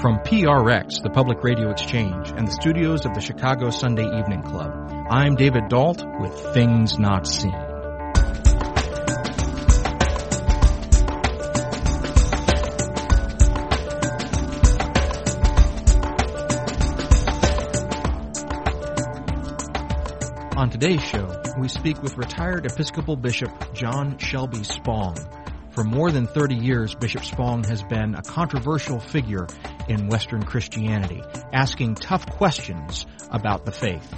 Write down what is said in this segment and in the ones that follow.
From PRX, the Public Radio Exchange, and the studios of the Chicago Sunday Evening Club, I'm David Dault with Things Not Seen. On today's show, we speak with retired Episcopal Bishop John Shelby Spong. For more than 30 years, Bishop Spong has been a controversial figure in Western Christianity, asking tough questions about the faith.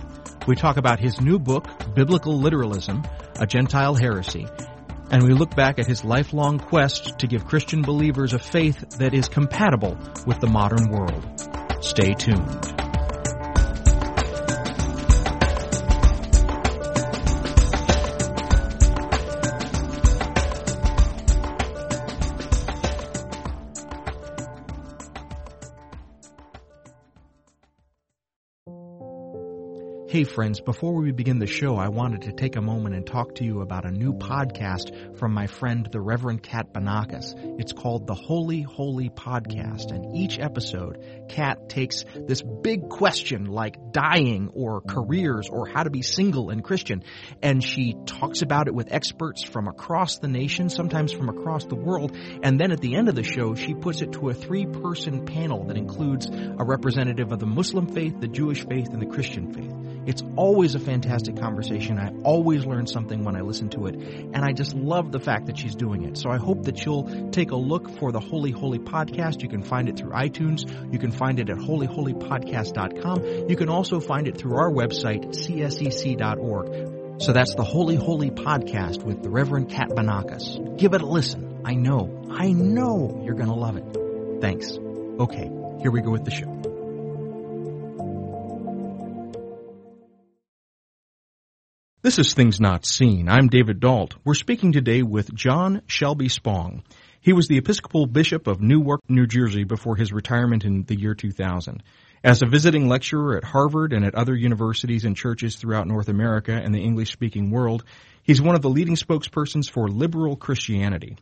We talk about his new book, Biblical Literalism, a Gentile Heresy, and we look back at his lifelong quest to give Christian believers a faith that is compatible with the modern world. Stay tuned. Hey friends, before we begin the show, I wanted to take a moment and talk to you about a new podcast from my friend, the Reverend Kat Banakis. It's called the Holy Holy Podcast, and each episode, Kat takes this big question like dying or careers or how to be single and Christian, and she talks about it with experts from across the nation, sometimes from across the world, and then at the end of the show, she puts it to a three-person panel that includes a representative of the Muslim faith, the Jewish faith, and the Christian faith. It's always a fantastic conversation. I always learn something when I listen to it, and I just love the fact that she's doing it. So I hope that you'll take a look for the Holy Holy Podcast. You can find it through iTunes. You can find it at holyholypodcast.com. You can also find it through our website, csec.org. So that's the Holy Holy Podcast with the Reverend Kat Banakis. Give it a listen. I know, I know you're going to love it. Thanks. Okay, here we go with the show. This is Things Not Seen. I'm David Dault. We're speaking today with John Shelby Spong. He was the Episcopal Bishop of Newark, New Jersey before his retirement in the year 2000. As a visiting lecturer at Harvard and at other universities and churches throughout North America and the English speaking world, he's one of the leading spokespersons for liberal Christianity.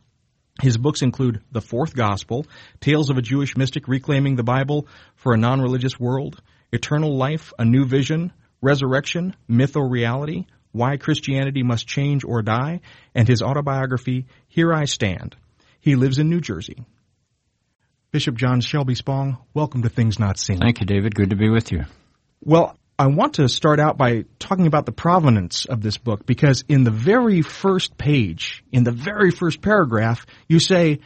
His books include The Fourth Gospel, Tales of a Jewish Mystic Reclaiming the Bible for a Non-Religious World, Eternal Life, A New Vision, Resurrection, Myth or Reality, why Christianity Must Change or Die, and his autobiography, Here I Stand. He lives in New Jersey. Bishop John Shelby Spong, welcome to Things Not Seen. Thank you, David. Good to be with you. Well, I want to start out by talking about the provenance of this book because in the very first page, in the very first paragraph, you say,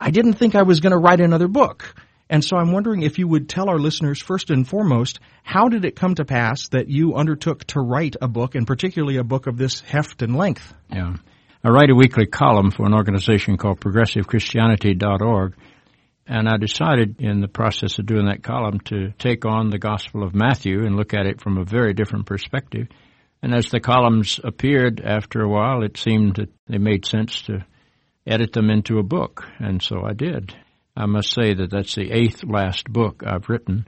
I didn't think I was going to write another book. And so I'm wondering if you would tell our listeners first and foremost, how did it come to pass that you undertook to write a book, and particularly a book of this heft and length? Yeah. I write a weekly column for an organization called progressivechristianity.org. And I decided in the process of doing that column to take on the Gospel of Matthew and look at it from a very different perspective. And as the columns appeared after a while, it seemed that they made sense to edit them into a book. And so I did. I must say that that's the eighth last book I've written,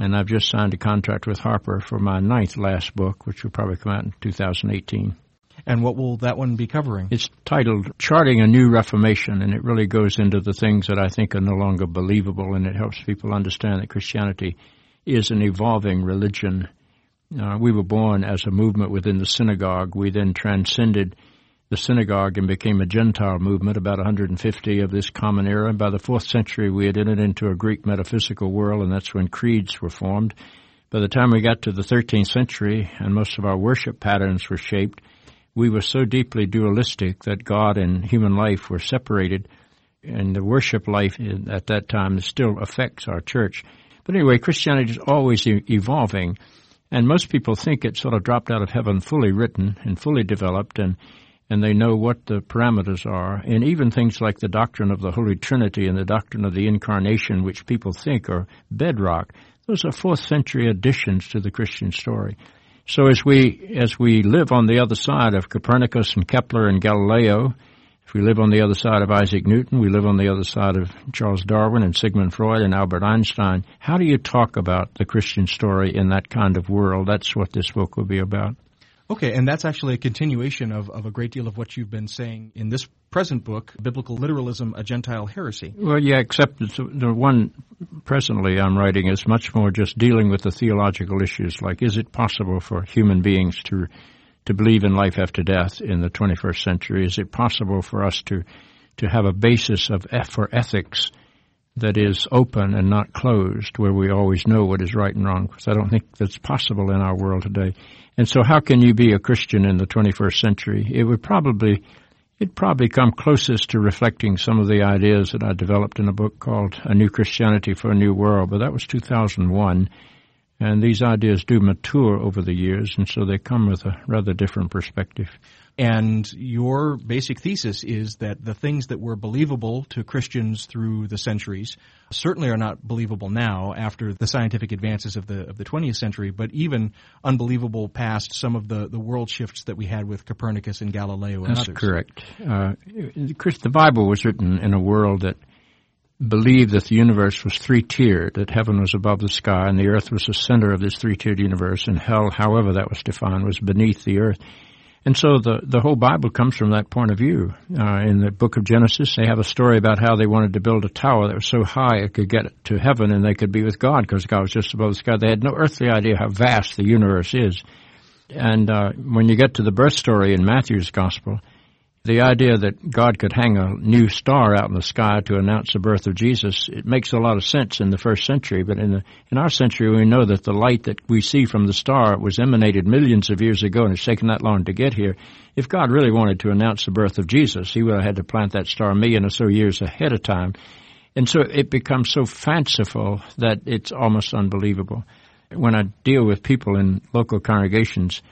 and I've just signed a contract with Harper for my ninth last book, which will probably come out in 2018. And what will that one be covering? It's titled Charting a New Reformation, and it really goes into the things that I think are no longer believable, and it helps people understand that Christianity is an evolving religion. Uh, we were born as a movement within the synagogue. We then transcended the synagogue and became a Gentile movement, about 150 of this common era. And By the fourth century, we had entered into a Greek metaphysical world, and that's when creeds were formed. By the time we got to the 13th century and most of our worship patterns were shaped, we were so deeply dualistic that God and human life were separated, and the worship life at that time still affects our church. But anyway, Christianity is always evolving, and most people think it sort of dropped out of heaven fully written and fully developed, and and they know what the parameters are. And even things like the doctrine of the Holy Trinity and the doctrine of the Incarnation, which people think are bedrock, those are fourth century additions to the Christian story. So as we as we live on the other side of Copernicus and Kepler and Galileo, if we live on the other side of Isaac Newton, we live on the other side of Charles Darwin and Sigmund Freud and Albert Einstein. How do you talk about the Christian story in that kind of world? That's what this book will be about. Okay, and that's actually a continuation of, of a great deal of what you've been saying in this present book, Biblical Literalism, a Gentile Heresy. Well, yeah, except the one presently I'm writing is much more just dealing with the theological issues like is it possible for human beings to to believe in life after death in the 21st century? Is it possible for us to to have a basis of for ethics that is open and not closed, where we always know what is right and wrong? Because I don't think that's possible in our world today. And so, how can you be a Christian in the 21st century? It would probably it'd probably come closest to reflecting some of the ideas that I developed in a book called A New Christianity for a New World, but that was 2001. And these ideas do mature over the years, and so they come with a rather different perspective. And your basic thesis is that the things that were believable to Christians through the centuries certainly are not believable now after the scientific advances of the of the 20th century, but even unbelievable past some of the, the world shifts that we had with Copernicus and Galileo and That's others. correct. Uh, the Bible was written in a world that believed that the universe was three tiered, that heaven was above the sky and the earth was the center of this three tiered universe, and hell, however that was defined, was beneath the earth. And so the, the whole Bible comes from that point of view. Uh, in the book of Genesis, they have a story about how they wanted to build a tower that was so high it could get to heaven and they could be with God because God was just above the sky. They had no earthly idea how vast the universe is. And uh, when you get to the birth story in Matthew's gospel, the idea that God could hang a new star out in the sky to announce the birth of Jesus, it makes a lot of sense in the first century, but in the, in our century we know that the light that we see from the star was emanated millions of years ago and it's taken that long to get here. If God really wanted to announce the birth of Jesus, he would have had to plant that star a million or so years ahead of time. And so it becomes so fanciful that it's almost unbelievable. When I deal with people in local congregations,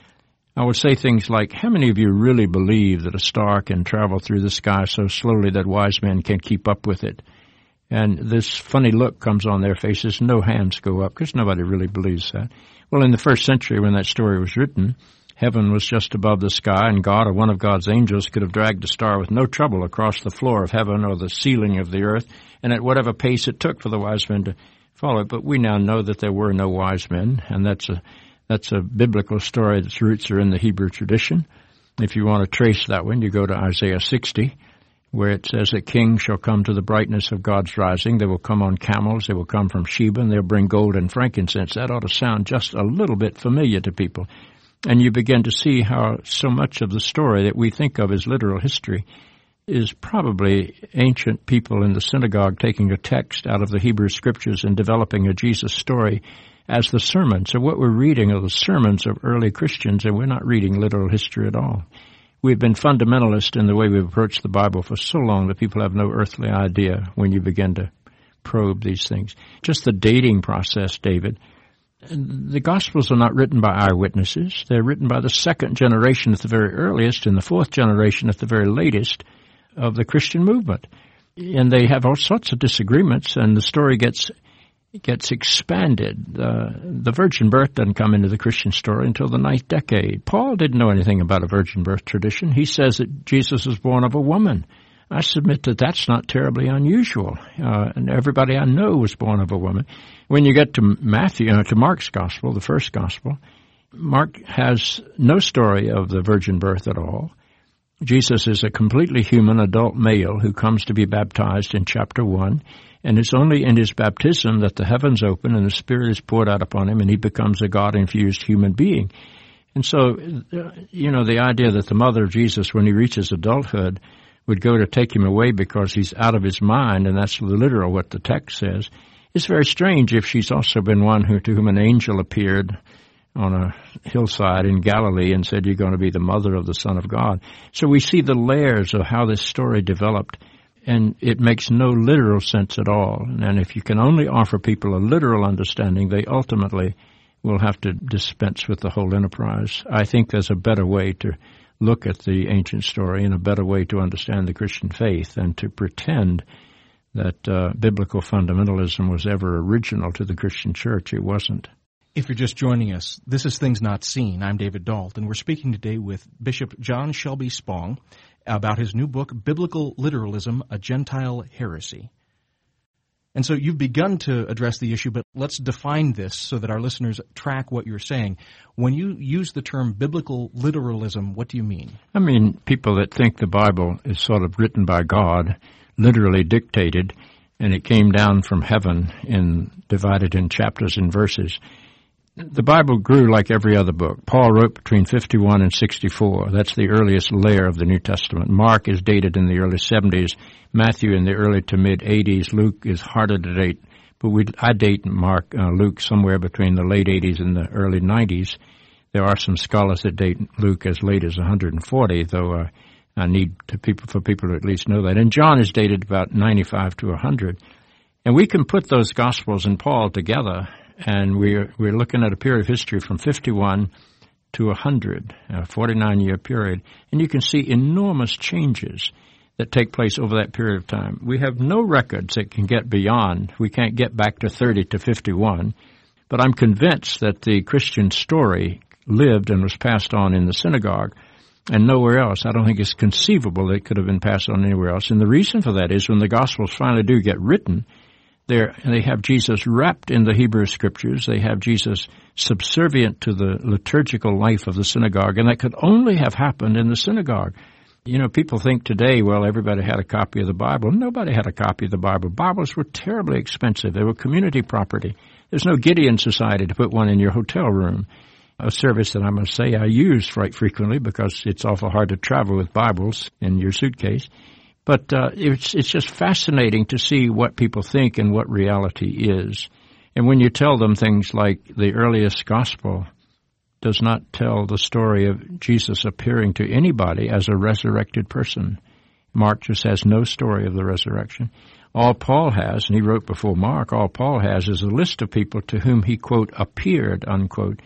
I would say things like, how many of you really believe that a star can travel through the sky so slowly that wise men can keep up with it? And this funny look comes on their faces. No hands go up because nobody really believes that. Well, in the first century when that story was written, heaven was just above the sky and God or one of God's angels could have dragged a star with no trouble across the floor of heaven or the ceiling of the earth and at whatever pace it took for the wise men to follow it. But we now know that there were no wise men and that's a that's a biblical story. Its roots are in the Hebrew tradition. If you want to trace that one, you go to Isaiah 60, where it says, A king shall come to the brightness of God's rising. They will come on camels. They will come from Sheba, and they'll bring gold and frankincense. That ought to sound just a little bit familiar to people. And you begin to see how so much of the story that we think of as literal history is probably ancient people in the synagogue taking a text out of the Hebrew scriptures and developing a Jesus story as the sermons. So what we're reading are the sermons of early Christians, and we're not reading literal history at all. We've been fundamentalist in the way we've approached the Bible for so long that people have no earthly idea when you begin to probe these things. Just the dating process, David. The Gospels are not written by eyewitnesses. They're written by the second generation at the very earliest and the fourth generation at the very latest of the Christian movement. And they have all sorts of disagreements, and the story gets gets expanded. Uh, the virgin birth doesn't come into the Christian story until the ninth decade. Paul didn't know anything about a virgin birth tradition. He says that Jesus was born of a woman. I submit that that's not terribly unusual, uh, and everybody I know was born of a woman. When you get to Matthew, uh, to Mark's gospel, the first gospel, Mark has no story of the virgin birth at all. Jesus is a completely human adult male who comes to be baptized in chapter 1 and it's only in his baptism that the heavens open and the Spirit is poured out upon him and he becomes a God infused human being. And so, you know, the idea that the mother of Jesus, when he reaches adulthood, would go to take him away because he's out of his mind, and that's literal what the text says, is very strange if she's also been one who, to whom an angel appeared on a hillside in Galilee and said, You're going to be the mother of the Son of God. So we see the layers of how this story developed and it makes no literal sense at all. And if you can only offer people a literal understanding, they ultimately will have to dispense with the whole enterprise. I think there's a better way to look at the ancient story and a better way to understand the Christian faith than to pretend that uh, biblical fundamentalism was ever original to the Christian church. It wasn't. If you're just joining us, this is Things Not Seen. I'm David Dault, and we're speaking today with Bishop John Shelby Spong about his new book, Biblical Literalism, A Gentile Heresy. And so you've begun to address the issue, but let's define this so that our listeners track what you're saying. When you use the term biblical literalism, what do you mean? I mean people that think the Bible is sort of written by God, literally dictated, and it came down from heaven and divided in chapters and verses. The Bible grew like every other book. Paul wrote between 51 and 64. That's the earliest layer of the New Testament. Mark is dated in the early 70s. Matthew in the early to mid 80s. Luke is harder to date, but we I date Mark uh, Luke somewhere between the late 80s and the early 90s. There are some scholars that date Luke as late as 140, though uh, I need to people for people to at least know that. And John is dated about 95 to 100. And we can put those Gospels and Paul together, and we're, we're looking at a period of history from 51 to 100, a 49 year period, and you can see enormous changes that take place over that period of time. We have no records that can get beyond, we can't get back to 30 to 51, but I'm convinced that the Christian story lived and was passed on in the synagogue and nowhere else. I don't think it's conceivable that it could have been passed on anywhere else. And the reason for that is when the Gospels finally do get written, they have Jesus wrapped in the Hebrew Scriptures. They have Jesus subservient to the liturgical life of the synagogue, and that could only have happened in the synagogue. You know, people think today, well, everybody had a copy of the Bible. Nobody had a copy of the Bible. Bibles were terribly expensive. They were community property. There's no Gideon Society to put one in your hotel room a service that I must say I use quite frequently because it's awful hard to travel with Bibles in your suitcase. But uh, it's it's just fascinating to see what people think and what reality is. And when you tell them things like the earliest gospel does not tell the story of Jesus appearing to anybody as a resurrected person. Mark just has no story of the resurrection. All Paul has, and he wrote before Mark, all Paul has is a list of people to whom he, quote, appeared, unquote.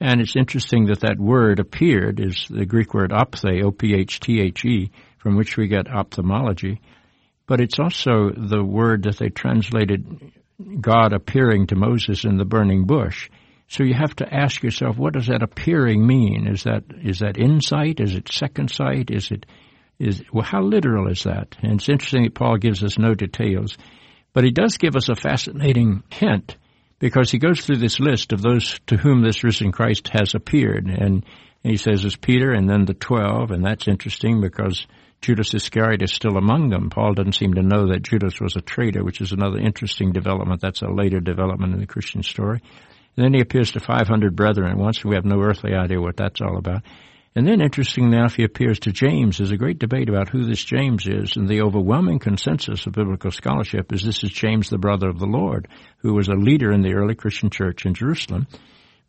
And it's interesting that that word appeared is the Greek word ophthe, O-P-H-T-H-E, from which we get ophthalmology. But it's also the word that they translated God appearing to Moses in the burning bush. So you have to ask yourself, what does that appearing mean? Is that is that insight? Is it second sight? Is it is well, how literal is that? And it's interesting that Paul gives us no details, but he does give us a fascinating hint because he goes through this list of those to whom this risen Christ has appeared. And he says it's Peter and then the twelve, and that's interesting because Judas Iscariot is still among them. Paul doesn't seem to know that Judas was a traitor, which is another interesting development. That's a later development in the Christian story. And then he appears to 500 brethren once. We have no earthly idea what that's all about. And then, interestingly enough, he appears to James. There's a great debate about who this James is, and the overwhelming consensus of biblical scholarship is this is James, the brother of the Lord, who was a leader in the early Christian church in Jerusalem,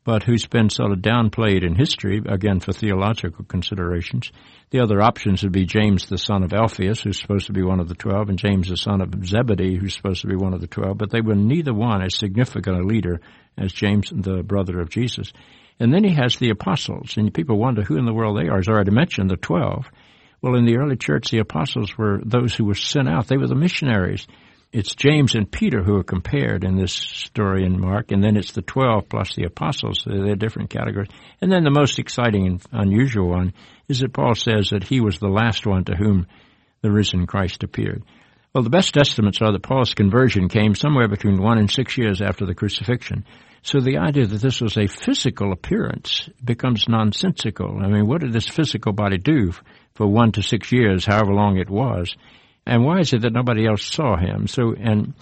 but who's been sort of downplayed in history, again, for theological considerations. The other options would be James, the son of Alphaeus, who's supposed to be one of the twelve, and James, the son of Zebedee, who's supposed to be one of the twelve, but they were neither one as significant a leader as James, the brother of Jesus. And then he has the apostles, and people wonder who in the world they are. As I already mentioned, the twelve. Well, in the early church, the apostles were those who were sent out. They were the missionaries. It's James and Peter who are compared in this story in Mark, and then it's the twelve plus the apostles. They're different categories. And then the most exciting and unusual one is that Paul says that he was the last one to whom the risen Christ appeared. Well, the best estimates are that Paul's conversion came somewhere between one and six years after the crucifixion. So the idea that this was a physical appearance becomes nonsensical. I mean, what did this physical body do for one to six years, however long it was? And why is it that nobody else saw him? So, and,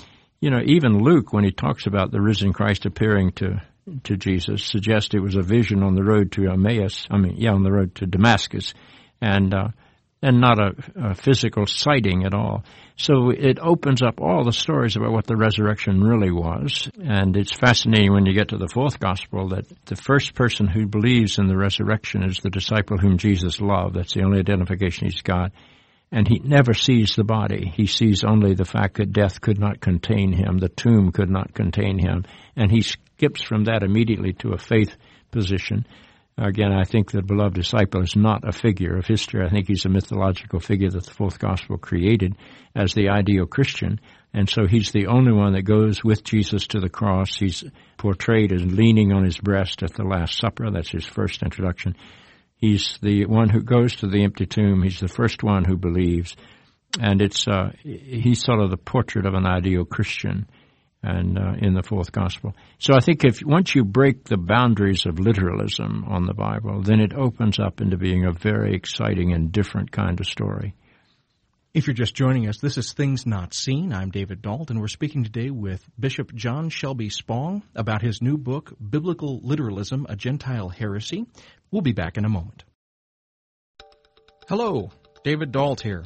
you know, even Luke, when he talks about the risen Christ appearing to, to Jesus, suggests it was a vision on the road to Emmaus, I mean, yeah, on the road to Damascus. And, uh, and not a, a, physical sighting at all. So it opens up all the stories about what the resurrection really was. And it's fascinating when you get to the fourth gospel that the first person who believes in the resurrection is the disciple whom Jesus loved. That's the only identification he's got. And he never sees the body. He sees only the fact that death could not contain him, the tomb could not contain him. And he skips from that immediately to a faith position. Again, I think the beloved disciple is not a figure of history. I think he's a mythological figure that the fourth gospel created as the ideal Christian. And so he's the only one that goes with Jesus to the cross. He's portrayed as leaning on his breast at the Last Supper. That's his first introduction. He's the one who goes to the empty tomb. He's the first one who believes. And it's, uh, he's sort of the portrait of an ideal Christian and uh, in the fourth gospel. So I think if once you break the boundaries of literalism on the Bible, then it opens up into being a very exciting and different kind of story. If you're just joining us, this is Things Not Seen. I'm David Dault, and we're speaking today with Bishop John Shelby Spong about his new book, Biblical Literalism, a Gentile Heresy. We'll be back in a moment. Hello, David Dault here.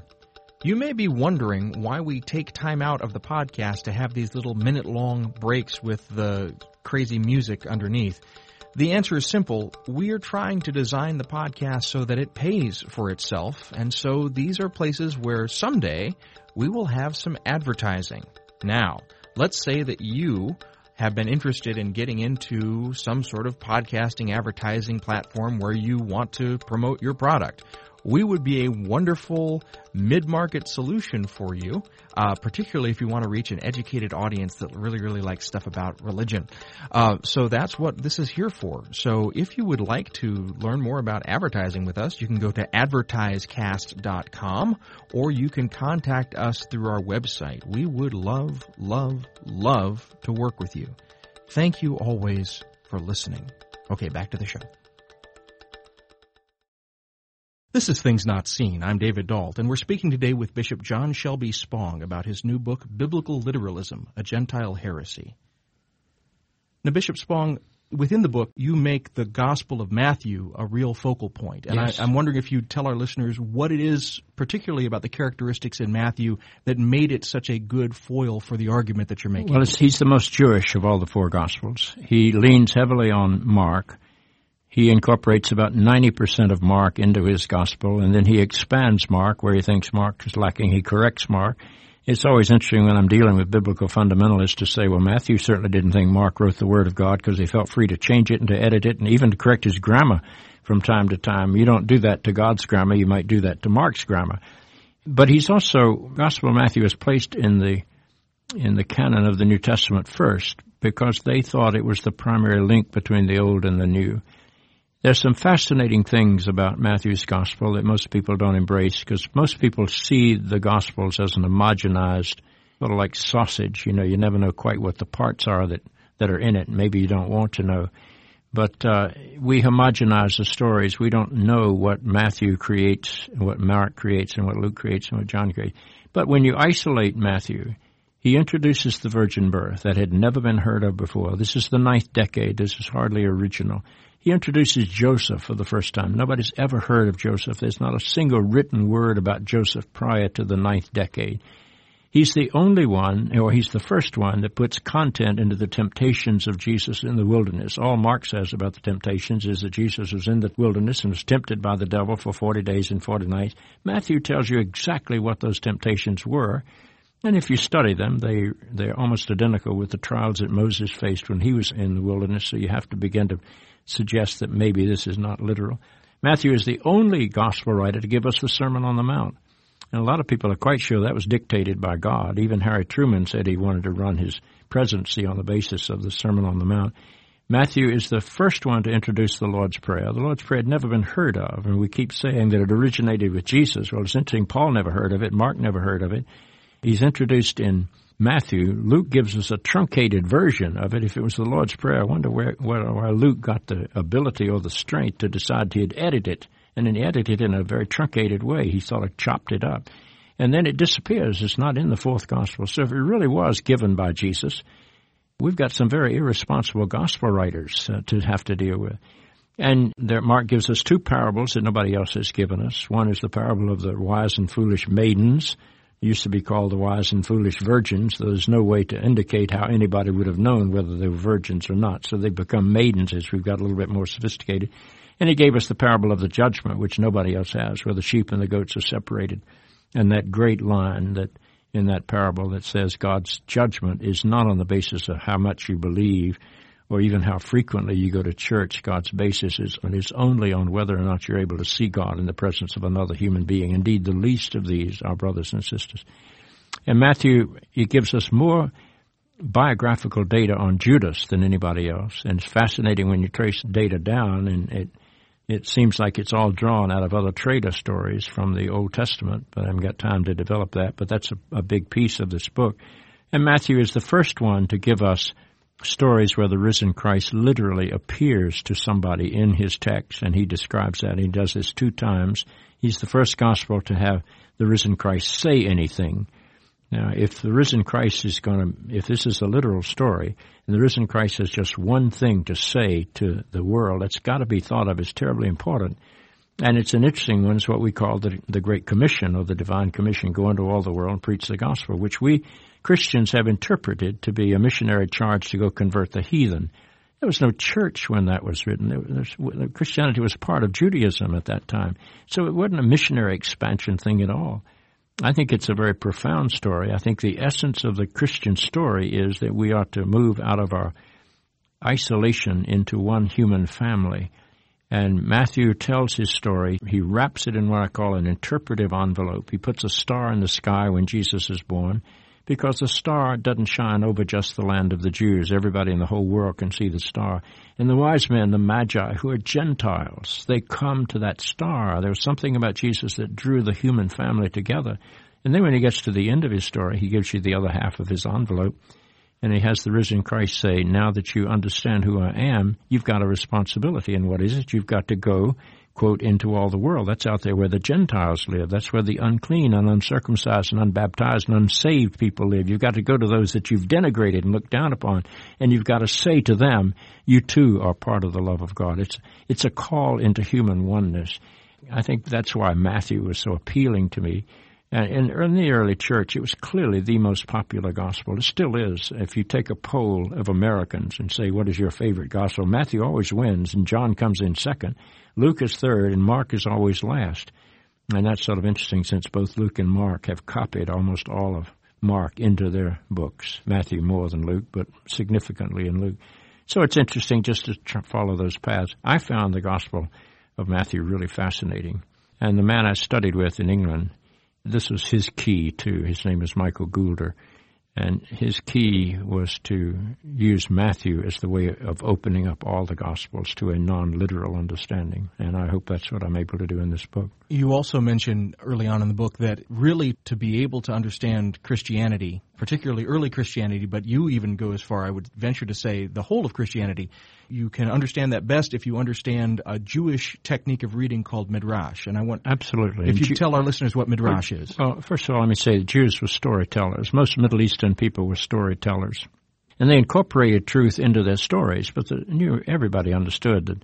You may be wondering why we take time out of the podcast to have these little minute long breaks with the crazy music underneath. The answer is simple. We are trying to design the podcast so that it pays for itself, and so these are places where someday we will have some advertising. Now, let's say that you have been interested in getting into some sort of podcasting advertising platform where you want to promote your product we would be a wonderful mid-market solution for you, uh, particularly if you want to reach an educated audience that really, really likes stuff about religion. Uh, so that's what this is here for. So if you would like to learn more about advertising with us, you can go to advertisecast.com or you can contact us through our website. We would love, love, love to work with you. Thank you always for listening. Okay, back to the show. This is Things Not Seen. I'm David Dault, and we're speaking today with Bishop John Shelby Spong about his new book, Biblical Literalism, a Gentile Heresy. Now, Bishop Spong, within the book, you make the Gospel of Matthew a real focal point. And yes. I, am wondering if you'd tell our listeners what it is, particularly about the characteristics in Matthew, that made it such a good foil for the argument that you're making. Well, he's the most Jewish of all the four Gospels. He leans heavily on Mark he incorporates about 90% of Mark into his gospel, and then he expands Mark where he thinks Mark is lacking. He corrects Mark. It's always interesting when I'm dealing with biblical fundamentalists to say, well, Matthew certainly didn't think Mark wrote the Word of God because he felt free to change it and to edit it and even to correct his grammar from time to time. You don't do that to God's grammar. You might do that to Mark's grammar. But he's also, Gospel of Matthew is placed in the, in the canon of the New Testament first because they thought it was the primary link between the Old and the New. There's some fascinating things about Matthew's gospel that most people don't embrace because most people see the gospels as an homogenized, sort of like sausage. You know, you never know quite what the parts are that, that are in it. Maybe you don't want to know. But uh, we homogenize the stories. We don't know what Matthew creates, and what Mark creates, and what Luke creates, and what John creates. But when you isolate Matthew, he introduces the virgin birth that had never been heard of before. This is the ninth decade. This is hardly original. He introduces Joseph for the first time. Nobody's ever heard of Joseph. There's not a single written word about Joseph prior to the ninth decade. He's the only one, or he's the first one, that puts content into the temptations of Jesus in the wilderness. All Mark says about the temptations is that Jesus was in the wilderness and was tempted by the devil for 40 days and 40 nights. Matthew tells you exactly what those temptations were. And if you study them, they, they're almost identical with the trials that Moses faced when he was in the wilderness. So you have to begin to suggest that maybe this is not literal. Matthew is the only gospel writer to give us the Sermon on the Mount. And a lot of people are quite sure that was dictated by God. Even Harry Truman said he wanted to run his presidency on the basis of the Sermon on the Mount. Matthew is the first one to introduce the Lord's Prayer. The Lord's Prayer had never been heard of, and we keep saying that it originated with Jesus. Well, it's interesting, Paul never heard of it, Mark never heard of it. He's introduced in Matthew, Luke gives us a truncated version of it. If it was the Lord's Prayer, I wonder where, where, where Luke got the ability or the strength to decide he'd edit it. And then he edited it in a very truncated way. He sort of chopped it up. And then it disappears. It's not in the fourth gospel. So if it really was given by Jesus, we've got some very irresponsible gospel writers uh, to have to deal with. And there, Mark gives us two parables that nobody else has given us. One is the parable of the wise and foolish maidens, used to be called the wise and foolish virgins. There's no way to indicate how anybody would have known whether they were virgins or not. So they become maidens as we've got a little bit more sophisticated. And he gave us the parable of the judgment, which nobody else has, where the sheep and the goats are separated. And that great line that in that parable that says God's judgment is not on the basis of how much you believe, or even how frequently you go to church, God's basis is, is only on whether or not you're able to see God in the presence of another human being. Indeed, the least of these are brothers and sisters. And Matthew, he gives us more biographical data on Judas than anybody else. And it's fascinating when you trace data down and it, it seems like it's all drawn out of other traitor stories from the Old Testament, but I haven't got time to develop that. But that's a, a big piece of this book. And Matthew is the first one to give us stories where the risen Christ literally appears to somebody in his text, and he describes that. He does this two times. He's the first gospel to have the risen Christ say anything. Now, if the risen Christ is going to, if this is a literal story, and the risen Christ has just one thing to say to the world, it's got to be thought of as terribly important. And it's an interesting one. It's what we call the, the Great Commission or the Divine Commission. Go into all the world and preach the gospel, which we Christians have interpreted to be a missionary charge to go convert the heathen. There was no church when that was written. Was, Christianity was part of Judaism at that time. So it wasn't a missionary expansion thing at all. I think it's a very profound story. I think the essence of the Christian story is that we ought to move out of our isolation into one human family. And Matthew tells his story. He wraps it in what I call an interpretive envelope. He puts a star in the sky when Jesus is born because the star doesn't shine over just the land of the Jews. Everybody in the whole world can see the star. And the wise men, the Magi, who are Gentiles, they come to that star. There was something about Jesus that drew the human family together. And then when he gets to the end of his story, he gives you the other half of his envelope. And he has the risen Christ say, Now that you understand who I am, you've got a responsibility. And what is it? You've got to go quote, into all the world. That's out there where the Gentiles live. That's where the unclean and uncircumcised and unbaptized and unsaved people live. You've got to go to those that you've denigrated and looked down upon, and you've got to say to them, you too are part of the love of God. It's, it's a call into human oneness. I think that's why Matthew was so appealing to me. And in the early church, it was clearly the most popular gospel. It still is. If you take a poll of Americans and say, what is your favorite gospel? Matthew always wins, and John comes in second. Luke is third, and Mark is always last. And that's sort of interesting since both Luke and Mark have copied almost all of Mark into their books. Matthew more than Luke, but significantly in Luke. So it's interesting just to follow those paths. I found the Gospel of Matthew really fascinating. And the man I studied with in England, this was his key too. His name is Michael Goulder. And his key was to use Matthew as the way of opening up all the Gospels to a non literal understanding. And I hope that's what I'm able to do in this book. You also mentioned early on in the book that really to be able to understand Christianity, particularly early Christianity, but you even go as far, I would venture to say, the whole of Christianity, you can understand that best if you understand a Jewish technique of reading called midrash. And I want absolutely if you Ju- tell our listeners what midrash well, is. Well, first of all, let me say the Jews were storytellers. Most Middle Eastern people were storytellers, and they incorporated truth into their stories. But the, knew everybody understood that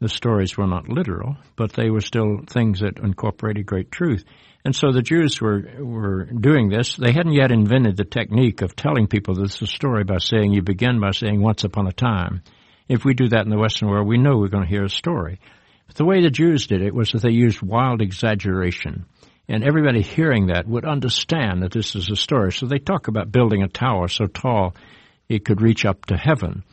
the stories were not literal, but they were still things that incorporated great truth. And so the Jews were were doing this. They hadn't yet invented the technique of telling people this is a story by saying you begin by saying once upon a time. If we do that in the Western world, we know we're going to hear a story. But the way the Jews did it was that they used wild exaggeration. And everybody hearing that would understand that this is a story. So they talk about building a tower so tall it could reach up to heaven.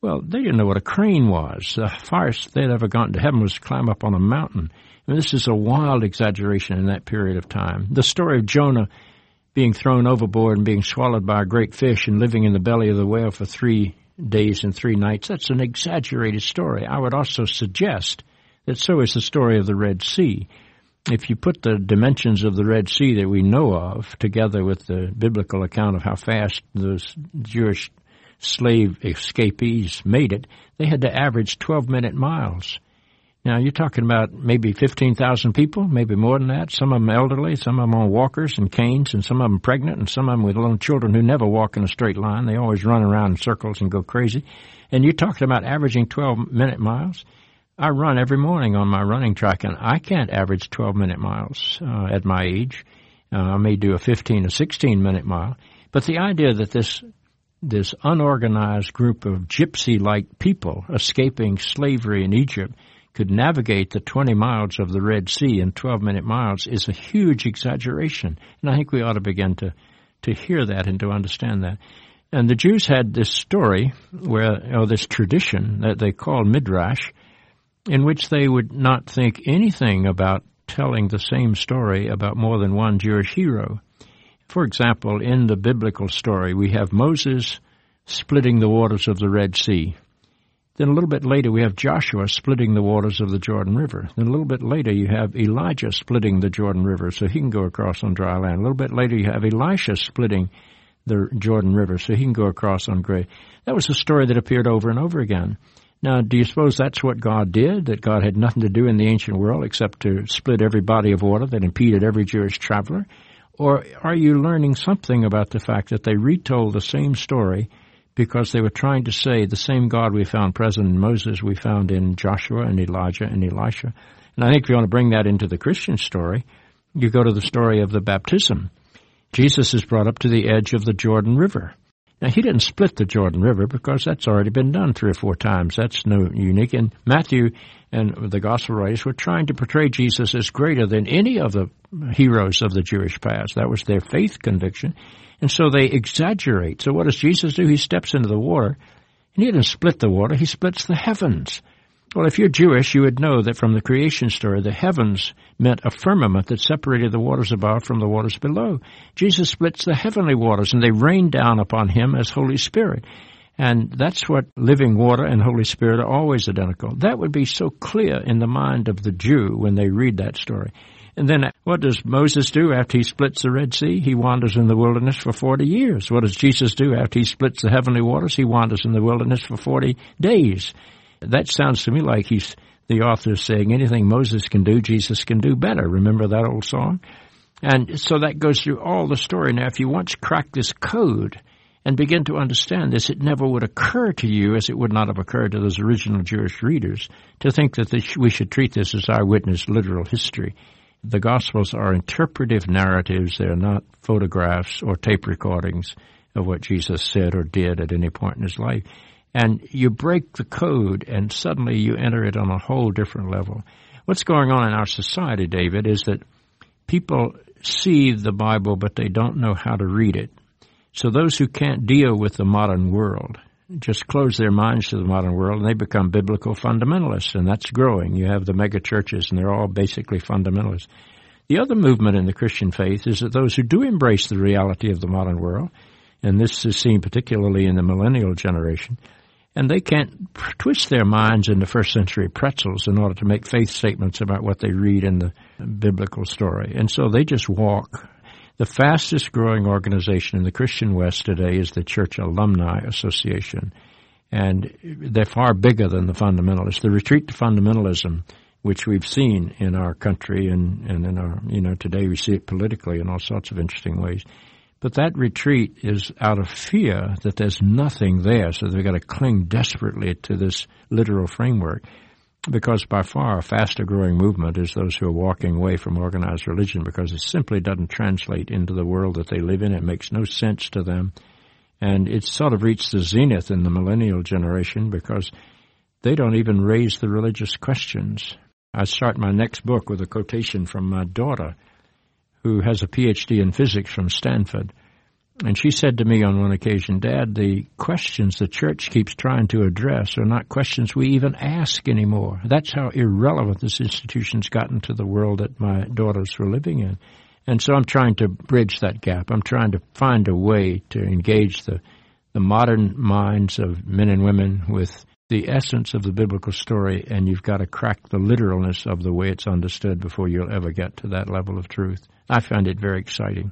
Well, they didn't know what a crane was. The farthest they'd ever gotten to heaven was to climb up on a mountain. And this is a wild exaggeration in that period of time. The story of Jonah being thrown overboard and being swallowed by a great fish and living in the belly of the whale for three days and three nights, that's an exaggerated story. I would also suggest that so is the story of the Red Sea. If you put the dimensions of the Red Sea that we know of together with the biblical account of how fast those Jewish slave escapees made it, they had to average 12 minute miles. Now you're talking about maybe 15,000 people, maybe more than that. Some of them elderly, some of them on walkers and canes, and some of them pregnant, and some of them with little children who never walk in a straight line. They always run around in circles and go crazy. And you're talking about averaging 12 minute miles. I run every morning on my running track, and I can't average 12 minute miles uh, at my age. Uh, I may do a 15 or 16 minute mile. But the idea that this this unorganized group of gypsy-like people escaping slavery in Egypt could navigate the 20 miles of the Red Sea in 12 minute miles is a huge exaggeration. And I think we ought to begin to, to hear that and to understand that. And the Jews had this story where, or this tradition that they called Midrash, in which they would not think anything about telling the same story about more than one Jewish hero. For example, in the biblical story, we have Moses splitting the waters of the Red Sea. Then a little bit later, we have Joshua splitting the waters of the Jordan River. Then a little bit later, you have Elijah splitting the Jordan River so he can go across on dry land. A little bit later, you have Elisha splitting the Jordan River so he can go across on gray. That was a story that appeared over and over again. Now, do you suppose that's what God did? That God had nothing to do in the ancient world except to split every body of water that impeded every Jewish traveler? Or are you learning something about the fact that they retold the same story because they were trying to say the same God we found present in Moses we found in Joshua and Elijah and Elisha? And I think if you want to bring that into the Christian story, you go to the story of the baptism. Jesus is brought up to the edge of the Jordan River. Now, he didn't split the Jordan River because that's already been done three or four times. That's no unique. And Matthew and the gospel writers were trying to portray Jesus as greater than any of the heroes of the Jewish past. That was their faith conviction. And so they exaggerate. So what does Jesus do? He steps into the water, and he didn't split the water, he splits the heavens. Well, if you're Jewish, you would know that from the creation story, the heavens meant a firmament that separated the waters above from the waters below. Jesus splits the heavenly waters and they rain down upon him as Holy Spirit. And that's what living water and Holy Spirit are always identical. That would be so clear in the mind of the Jew when they read that story. And then what does Moses do after he splits the Red Sea? He wanders in the wilderness for 40 years. What does Jesus do after he splits the heavenly waters? He wanders in the wilderness for 40 days. That sounds to me like he's the author is saying anything Moses can do, Jesus can do better. Remember that old song? And so that goes through all the story. Now, if you once crack this code and begin to understand this, it never would occur to you, as it would not have occurred to those original Jewish readers, to think that this, we should treat this as eyewitness literal history. The Gospels are interpretive narratives. They're not photographs or tape recordings of what Jesus said or did at any point in his life. And you break the code and suddenly you enter it on a whole different level. What's going on in our society, David, is that people see the Bible but they don't know how to read it. So those who can't deal with the modern world just close their minds to the modern world and they become biblical fundamentalists and that's growing. You have the mega churches and they're all basically fundamentalists. The other movement in the Christian faith is that those who do embrace the reality of the modern world, and this is seen particularly in the millennial generation, and they can't twist their minds into first century pretzels in order to make faith statements about what they read in the biblical story. And so they just walk. The fastest growing organization in the Christian West today is the Church Alumni Association. And they're far bigger than the fundamentalists. The retreat to fundamentalism, which we've seen in our country and, and in our, you know, today we see it politically in all sorts of interesting ways but that retreat is out of fear that there's nothing there, so they've got to cling desperately to this literal framework. Because by far a faster growing movement is those who are walking away from organized religion because it simply doesn't translate into the world that they live in. It makes no sense to them. And it's sort of reached the zenith in the millennial generation because they don't even raise the religious questions. I start my next book with a quotation from my daughter who has a PhD in physics from Stanford. And she said to me on one occasion, Dad, the questions the church keeps trying to address are not questions we even ask anymore. That's how irrelevant this institution's gotten to the world that my daughters were living in. And so I'm trying to bridge that gap. I'm trying to find a way to engage the, the modern minds of men and women with the essence of the biblical story, and you've got to crack the literalness of the way it's understood before you'll ever get to that level of truth. I find it very exciting.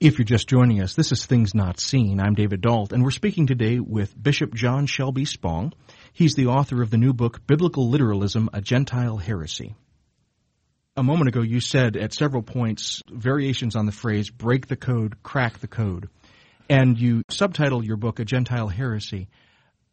If you're just joining us, this is Things Not Seen. I'm David Dault, and we're speaking today with Bishop John Shelby Spong. He's the author of the new book, Biblical Literalism, A Gentile Heresy. A moment ago, you said at several points variations on the phrase break the code, crack the code. And you subtitle your book, A Gentile Heresy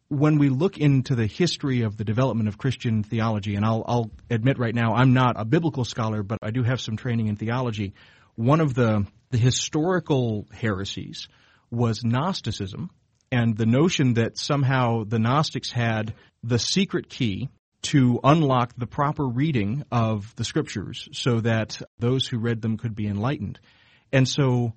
when we look into the history of the development of Christian theology, and I'll, I'll, admit right now I'm not a biblical scholar, but I do have some training in theology. One of the, the historical heresies was Gnosticism, and the notion that somehow the Gnostics had the secret key to unlock the proper reading of the scriptures so that those who read them could be enlightened. And so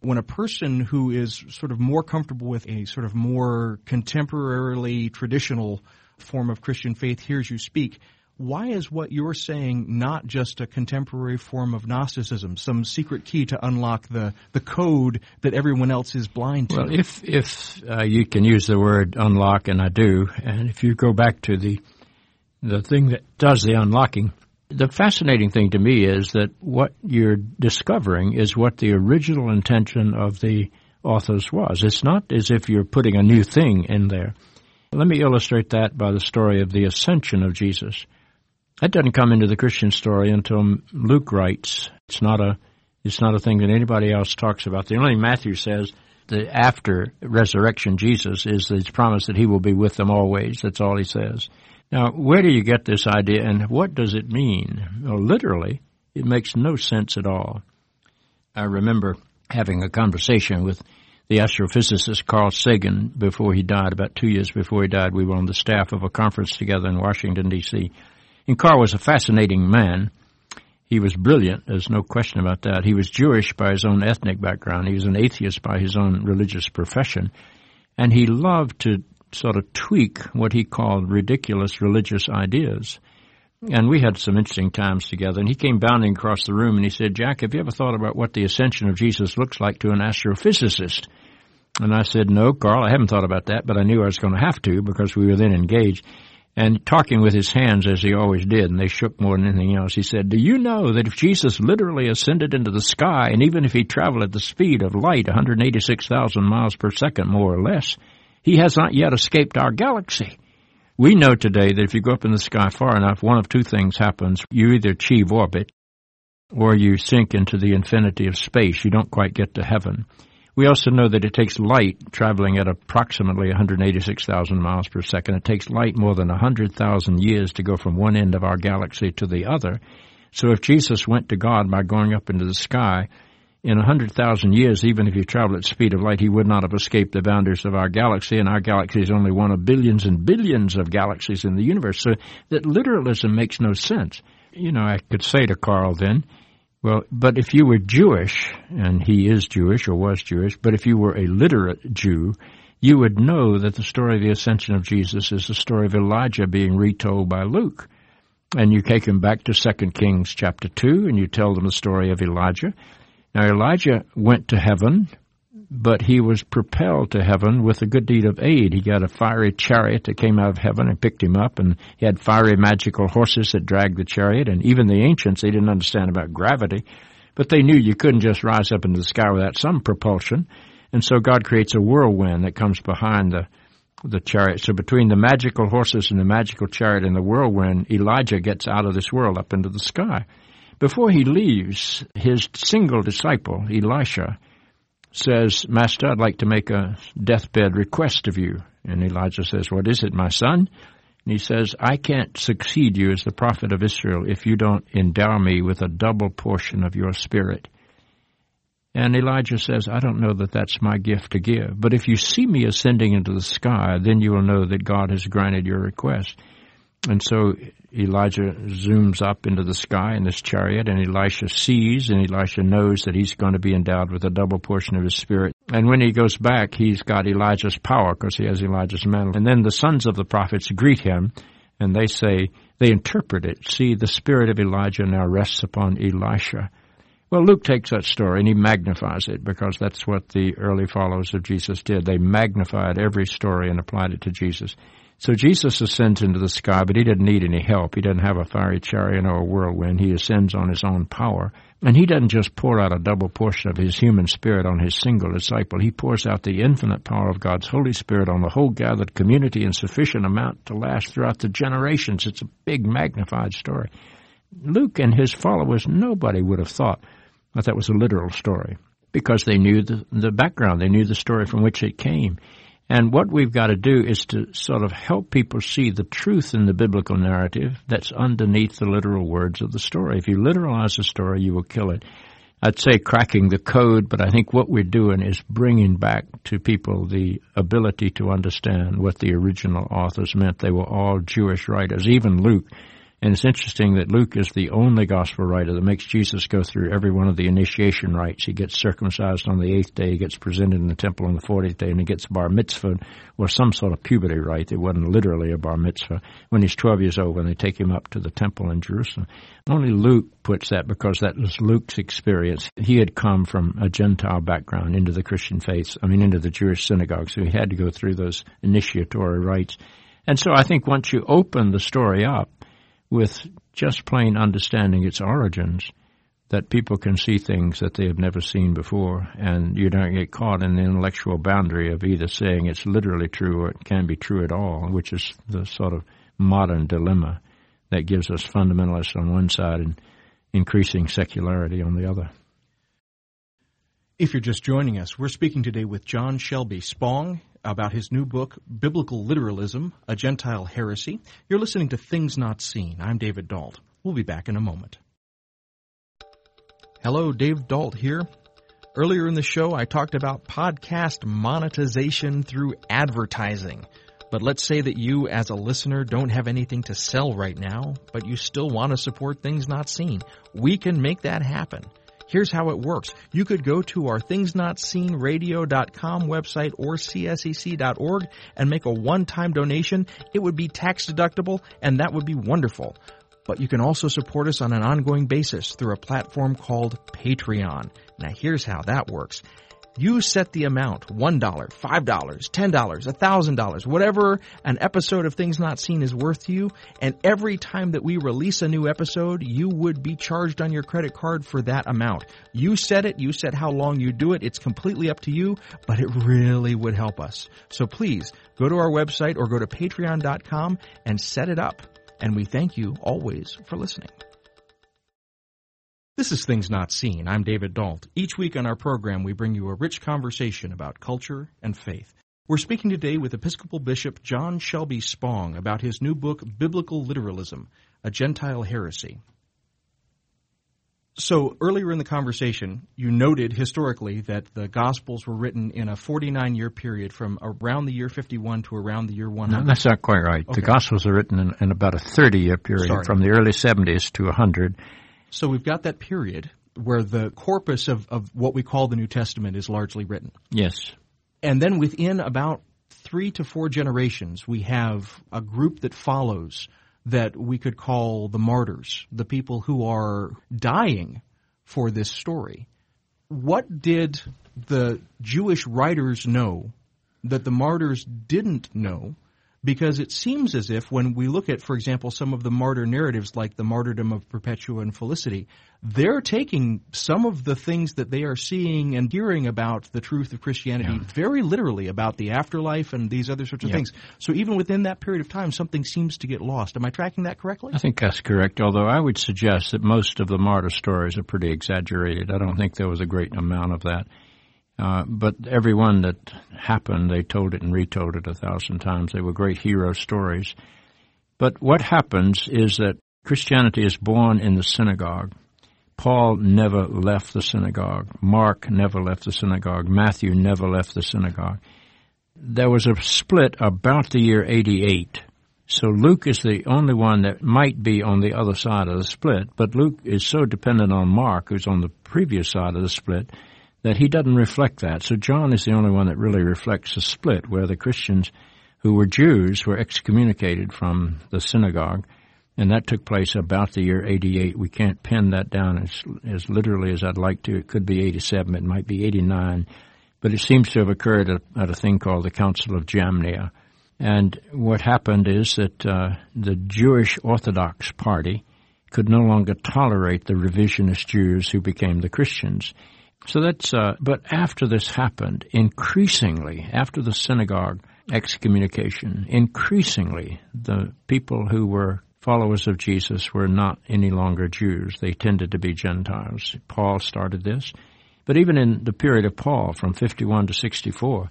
when a person who is sort of more comfortable with a sort of more contemporarily traditional form of Christian faith hears you speak, why is what you're saying not just a contemporary form of Gnosticism, some secret key to unlock the, the code that everyone else is blind to? Well, if if uh, you can use the word unlock, and I do, and if you go back to the the thing that does the unlocking, the fascinating thing to me is that what you're discovering is what the original intention of the authors was. It's not as if you're putting a new thing in there. Let me illustrate that by the story of the ascension of Jesus. That doesn't come into the Christian story until Luke writes. It's not a it's not a thing that anybody else talks about. The only thing Matthew says the after resurrection Jesus is his promise that he will be with them always. That's all he says. Now, where do you get this idea and what does it mean? Well, literally, it makes no sense at all. I remember having a conversation with the astrophysicist Carl Sagan before he died, about two years before he died. We were on the staff of a conference together in Washington, D.C. And Carl was a fascinating man. He was brilliant, there's no question about that. He was Jewish by his own ethnic background. He was an atheist by his own religious profession. And he loved to sort of tweak what he called ridiculous religious ideas. And we had some interesting times together. And he came bounding across the room and he said, Jack, have you ever thought about what the ascension of Jesus looks like to an astrophysicist? And I said, No, Carl, I haven't thought about that, but I knew I was going to have to because we were then engaged and talking with his hands as he always did, and they shook more than anything else, he said, Do you know that if Jesus literally ascended into the sky, and even if he traveled at the speed of light, 186,000 miles per second, more or less, he has not yet escaped our galaxy? We know today that if you go up in the sky far enough, one of two things happens. You either achieve orbit, or you sink into the infinity of space. You don't quite get to heaven. We also know that it takes light traveling at approximately 186,000 miles per second. It takes light more than 100,000 years to go from one end of our galaxy to the other. So if Jesus went to God by going up into the sky, in 100,000 years, even if he traveled at the speed of light, he would not have escaped the boundaries of our galaxy, and our galaxy is only one of billions and billions of galaxies in the universe. So that literalism makes no sense. You know, I could say to Carl then, well, but if you were Jewish, and he is Jewish or was Jewish, but if you were a literate Jew, you would know that the story of the ascension of Jesus is the story of Elijah being retold by Luke. And you take him back to 2 Kings chapter 2 and you tell them the story of Elijah. Now Elijah went to heaven but he was propelled to heaven with a good deed of aid. He got a fiery chariot that came out of heaven and picked him up, and he had fiery magical horses that dragged the chariot. And even the ancients, they didn't understand about gravity, but they knew you couldn't just rise up into the sky without some propulsion. And so God creates a whirlwind that comes behind the the chariot. So between the magical horses and the magical chariot and the whirlwind, Elijah gets out of this world up into the sky. Before he leaves, his single disciple, Elisha, says, Master, I'd like to make a deathbed request of you. And Elijah says, What is it, my son? And he says, I can't succeed you as the prophet of Israel if you don't endow me with a double portion of your spirit. And Elijah says, I don't know that that's my gift to give, but if you see me ascending into the sky, then you will know that God has granted your request. And so Elijah zooms up into the sky in this chariot, and Elisha sees, and Elisha knows that he's going to be endowed with a double portion of his spirit. And when he goes back, he's got Elijah's power because he has Elijah's mantle. And then the sons of the prophets greet him, and they say, they interpret it. See, the spirit of Elijah now rests upon Elisha. Well, Luke takes that story and he magnifies it because that's what the early followers of Jesus did. They magnified every story and applied it to Jesus. So Jesus ascends into the sky, but he doesn't need any help. He doesn't have a fiery chariot or a whirlwind. He ascends on his own power. And he doesn't just pour out a double portion of his human spirit on his single disciple. He pours out the infinite power of God's Holy Spirit on the whole gathered community in sufficient amount to last throughout the generations. It's a big magnified story. Luke and his followers, nobody would have thought that that was a literal story because they knew the, the background. They knew the story from which it came. And what we've got to do is to sort of help people see the truth in the biblical narrative that's underneath the literal words of the story. If you literalize the story, you will kill it. I'd say cracking the code, but I think what we're doing is bringing back to people the ability to understand what the original authors meant. They were all Jewish writers. Even Luke and it's interesting that Luke is the only gospel writer that makes Jesus go through every one of the initiation rites. He gets circumcised on the eighth day, he gets presented in the temple on the fortieth day, and he gets bar mitzvah or some sort of puberty rite. It wasn't literally a bar mitzvah when he's 12 years old when they take him up to the temple in Jerusalem. Only Luke puts that because that was Luke's experience. He had come from a Gentile background into the Christian faith, I mean, into the Jewish synagogue, so he had to go through those initiatory rites. And so I think once you open the story up, with just plain understanding its origins, that people can see things that they have never seen before, and you don't get caught in the intellectual boundary of either saying it's literally true or it can be true at all, which is the sort of modern dilemma that gives us fundamentalists on one side and increasing secularity on the other. If you're just joining us, we're speaking today with John Shelby Spong about his new book, Biblical Literalism, A Gentile Heresy. You're listening to Things Not Seen. I'm David Dault. We'll be back in a moment. Hello, Dave Dault here. Earlier in the show, I talked about podcast monetization through advertising. But let's say that you, as a listener, don't have anything to sell right now, but you still want to support Things Not Seen. We can make that happen. Here's how it works. You could go to our thingsnotseenradio.com website or csec.org and make a one-time donation. It would be tax deductible and that would be wonderful. But you can also support us on an ongoing basis through a platform called Patreon. Now here's how that works. You set the amount $1, $5, $10, $1,000, whatever an episode of Things Not Seen is worth to you. And every time that we release a new episode, you would be charged on your credit card for that amount. You set it, you set how long you do it. It's completely up to you, but it really would help us. So please go to our website or go to patreon.com and set it up. And we thank you always for listening. This is Things Not Seen. I'm David Dault. Each week on our program, we bring you a rich conversation about culture and faith. We're speaking today with Episcopal Bishop John Shelby Spong about his new book, Biblical Literalism, A Gentile Heresy. So, earlier in the conversation, you noted historically that the Gospels were written in a 49 year period from around the year 51 to around the year 100. No, that's not quite right. Okay. The Gospels are written in, in about a 30 year period, Sorry. from the early 70s to 100. So we've got that period where the corpus of, of what we call the New Testament is largely written. Yes. And then within about three to four generations, we have a group that follows that we could call the martyrs, the people who are dying for this story. What did the Jewish writers know that the martyrs didn't know? Because it seems as if when we look at, for example, some of the martyr narratives like the martyrdom of Perpetua and Felicity, they're taking some of the things that they are seeing and hearing about the truth of Christianity Yeah. very literally about the afterlife and these other sorts of Yeah. things. So even within that period of time, something seems to get lost. Am I tracking that correctly? I think that's correct, although I would suggest that most of the martyr stories are pretty exaggerated. I don't think there was a great amount of that. Uh, but every one that happened, they told it and retold it a thousand times. They were great hero stories. But what happens is that Christianity is born in the synagogue. Paul never left the synagogue. Mark never left the synagogue. Matthew never left the synagogue. There was a split about the year 88. So Luke is the only one that might be on the other side of the split, but Luke is so dependent on Mark, who's on the previous side of the split, that he doesn't reflect that. So John is the only one that really reflects the split, where the Christians who were Jews were excommunicated from the synagogue, and that took place about the year 88. We can't pin that down as, as literally as I'd like to. It could be 87, it might be 89, but it seems to have occurred at, at a thing called the Council of Jamnia. And what happened is that uh, the Jewish Orthodox Party could no longer tolerate the revisionist Jews who became the Christians. So that's, uh, but after this happened, increasingly, after the synagogue excommunication, increasingly, the people who were followers of Jesus were not any longer Jews. They tended to be Gentiles. Paul started this. But even in the period of Paul, from 51 to 64,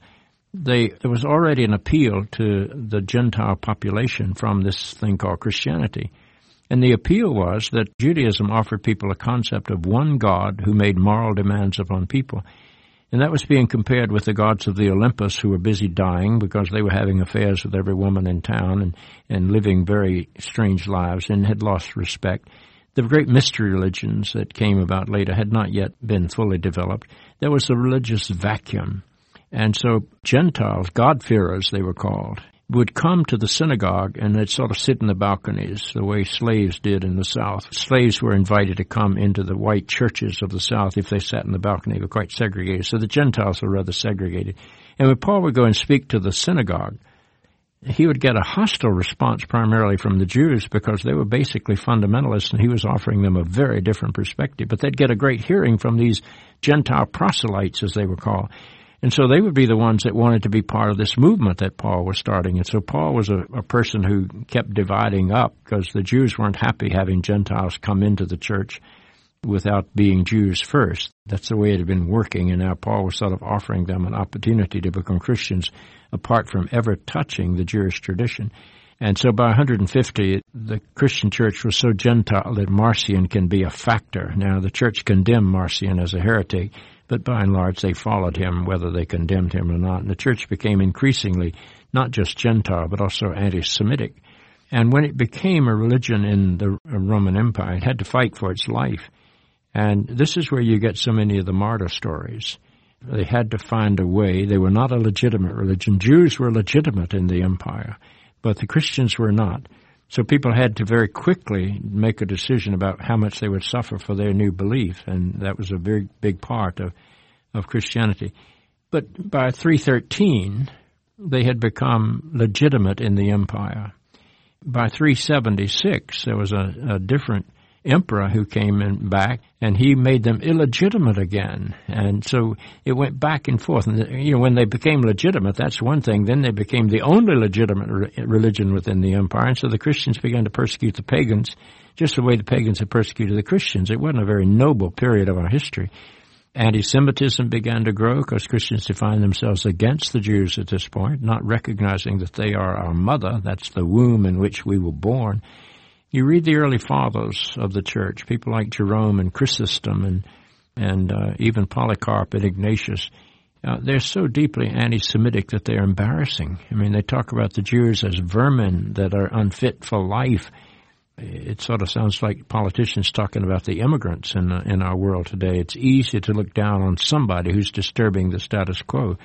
they, there was already an appeal to the Gentile population from this thing called Christianity. And the appeal was that Judaism offered people a concept of one God who made moral demands upon people. And that was being compared with the gods of the Olympus who were busy dying because they were having affairs with every woman in town and, and living very strange lives and had lost respect. The great mystery religions that came about later had not yet been fully developed. There was a religious vacuum. And so Gentiles, God-fearers they were called, would come to the synagogue and they'd sort of sit in the balconies the way slaves did in the South. Slaves were invited to come into the white churches of the South if they sat in the balcony. They were quite segregated. So the Gentiles were rather segregated. And when Paul would go and speak to the synagogue, he would get a hostile response primarily from the Jews because they were basically fundamentalists and he was offering them a very different perspective. But they'd get a great hearing from these Gentile proselytes, as they were called. And so they would be the ones that wanted to be part of this movement that Paul was starting. And so Paul was a, a person who kept dividing up because the Jews weren't happy having Gentiles come into the church without being Jews first. That's the way it had been working, and now Paul was sort of offering them an opportunity to become Christians apart from ever touching the Jewish tradition. And so by 150, the Christian church was so Gentile that Marcion can be a factor. Now, the church condemned Marcion as a heretic, but by and large they followed him whether they condemned him or not. And the church became increasingly not just Gentile, but also anti-Semitic. And when it became a religion in the Roman Empire, it had to fight for its life. And this is where you get so many of the martyr stories. They had to find a way. They were not a legitimate religion. Jews were legitimate in the empire, but the Christians were not. So people had to very quickly make a decision about how much they would suffer for their new belief, and that was a very big part of, of Christianity. But by 313, they had become legitimate in the empire. By 376, there was a, a different emperor who came in back, and he made them illegitimate again. And so it went back and forth. And you know, when they became legitimate, that's one thing. Then they became the only legitimate re- religion within the empire. And so the Christians began to persecute the pagans, just the way the pagans had persecuted the Christians. It wasn't a very noble period of our history. Anti-Semitism began to grow because Christians defined themselves against the Jews at this point, not recognizing that they are our mother. That's the womb in which we were born you read the early fathers of the church, people like Jerome and Chrysostom and and uh, even Polycarp and Ignatius. Uh, they're so deeply anti-Semitic that they're embarrassing. I mean, they talk about the Jews as vermin that are unfit for life. It sort of sounds like politicians talking about the immigrants in in our world today. It's easy to look down on somebody who's disturbing the status quo.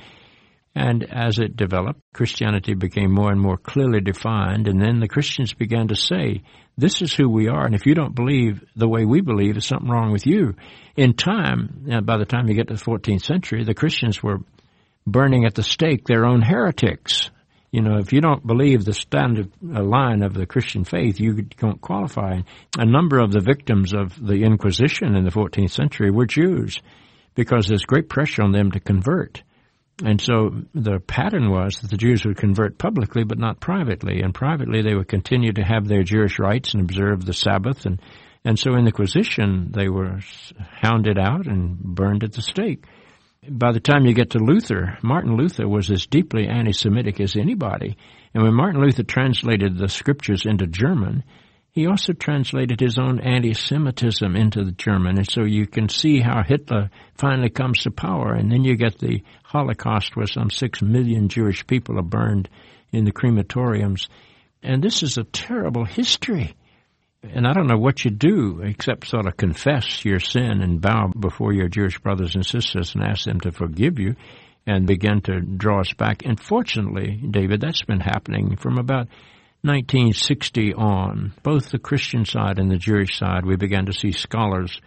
And as it developed, Christianity became more and more clearly defined, and then the Christians began to say, this is who we are, and if you don't believe the way we believe, there's something wrong with you. In time, by the time you get to the 14th century, the Christians were burning at the stake their own heretics. You know, if you don't believe the standard uh, line of the Christian faith, you don't qualify. A number of the victims of the Inquisition in the 14th century were Jews because there's great pressure on them to convert. And so the pattern was that the Jews would convert publicly but not privately. And privately they would continue to have their Jewish rites and observe the Sabbath. And, and so in the Inquisition they were hounded out and burned at the stake. By the time you get to Luther, Martin Luther was as deeply anti-Semitic as anybody. And when Martin Luther translated the scriptures into German, he also translated his own anti-Semitism into the German, and so you can see how Hitler finally comes to power, and then you get the Holocaust where some six million Jewish people are burned in the crematoriums. And this is a terrible history. And I don't know what you do except sort of confess your sin and bow before your Jewish brothers and sisters and ask them to forgive you and begin to draw us back. And fortunately, David, that's been happening from about 1960 on, both the Christian side and the Jewish side, we began to see scholars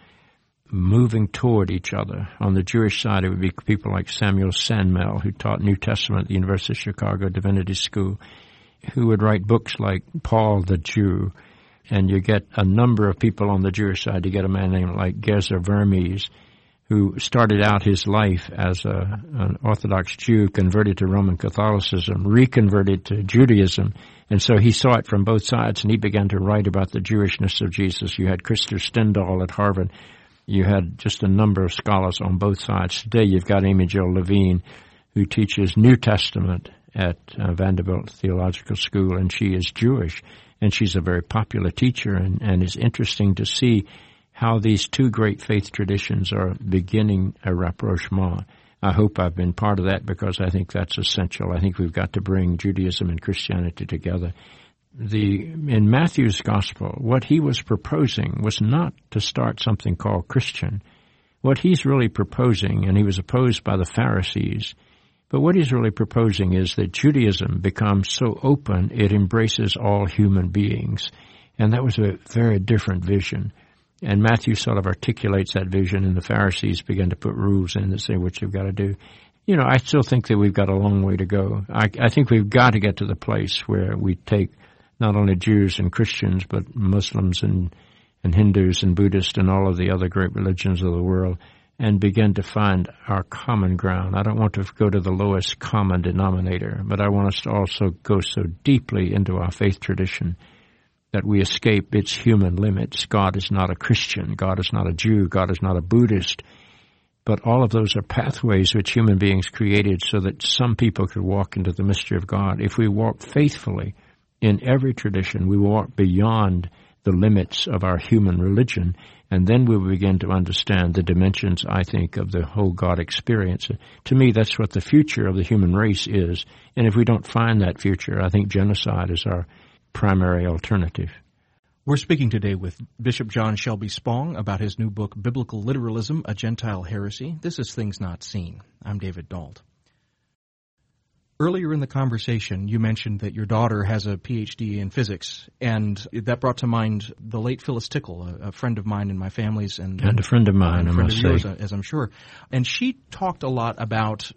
moving toward each other. On the Jewish side, it would be people like Samuel Sandmel, who taught New Testament at the University of Chicago Divinity School, who would write books like Paul the Jew. And you get a number of people on the Jewish side. You get a man named like Geza Vermes, who started out his life as a, an Orthodox Jew, converted to Roman Catholicism, reconverted to Judaism, and so he saw it from both sides, and he began to write about the Jewishness of Jesus. You had Krister Stendahl at Harvard. You had just a number of scholars on both sides. Today you've got Amy Jill Levine, who teaches New Testament at uh, Vanderbilt Theological School, and she is Jewish, and she's a very popular teacher, and, and it's interesting to see how these two great faith traditions are beginning a rapprochement. I hope I've been part of that because I think that's essential. I think we've got to bring Judaism and Christianity together. The, in Matthew's gospel, what he was proposing was not to start something called Christian. What he's really proposing, and he was opposed by the Pharisees, but what he's really proposing is that Judaism becomes so open it embraces all human beings. And that was a very different vision. And Matthew sort of articulates that vision, and the Pharisees begin to put rules in that say what you've got to do. you know, I still think that we've got a long way to go. I, I think we've got to get to the place where we take not only Jews and Christians, but Muslims and, and Hindus and Buddhists and all of the other great religions of the world and begin to find our common ground. I don't want to go to the lowest common denominator, but I want us to also go so deeply into our faith tradition that we escape its human limits. God is not a Christian. God is not a Jew. God is not a Buddhist. But all of those are pathways which human beings created so that some people could walk into the mystery of God. If we walk faithfully in every tradition, we walk beyond the limits of our human religion and then we will begin to understand the dimensions, I think, of the whole God experience. To me, that's what the future of the human race is. And if we don't find that future, I think genocide is our primary alternative. We're speaking today with Bishop John Shelby Spong about his new book, Biblical Literalism, A Gentile Heresy. This is Things Not Seen. I'm David Dault. Earlier in the conversation, you mentioned that your daughter has a PhD in physics, and that brought to mind the late Phyllis Tickle, a, a friend of mine in my family's, and, and a friend of mine, a friend of yours, as I'm sure. And she talked a lot about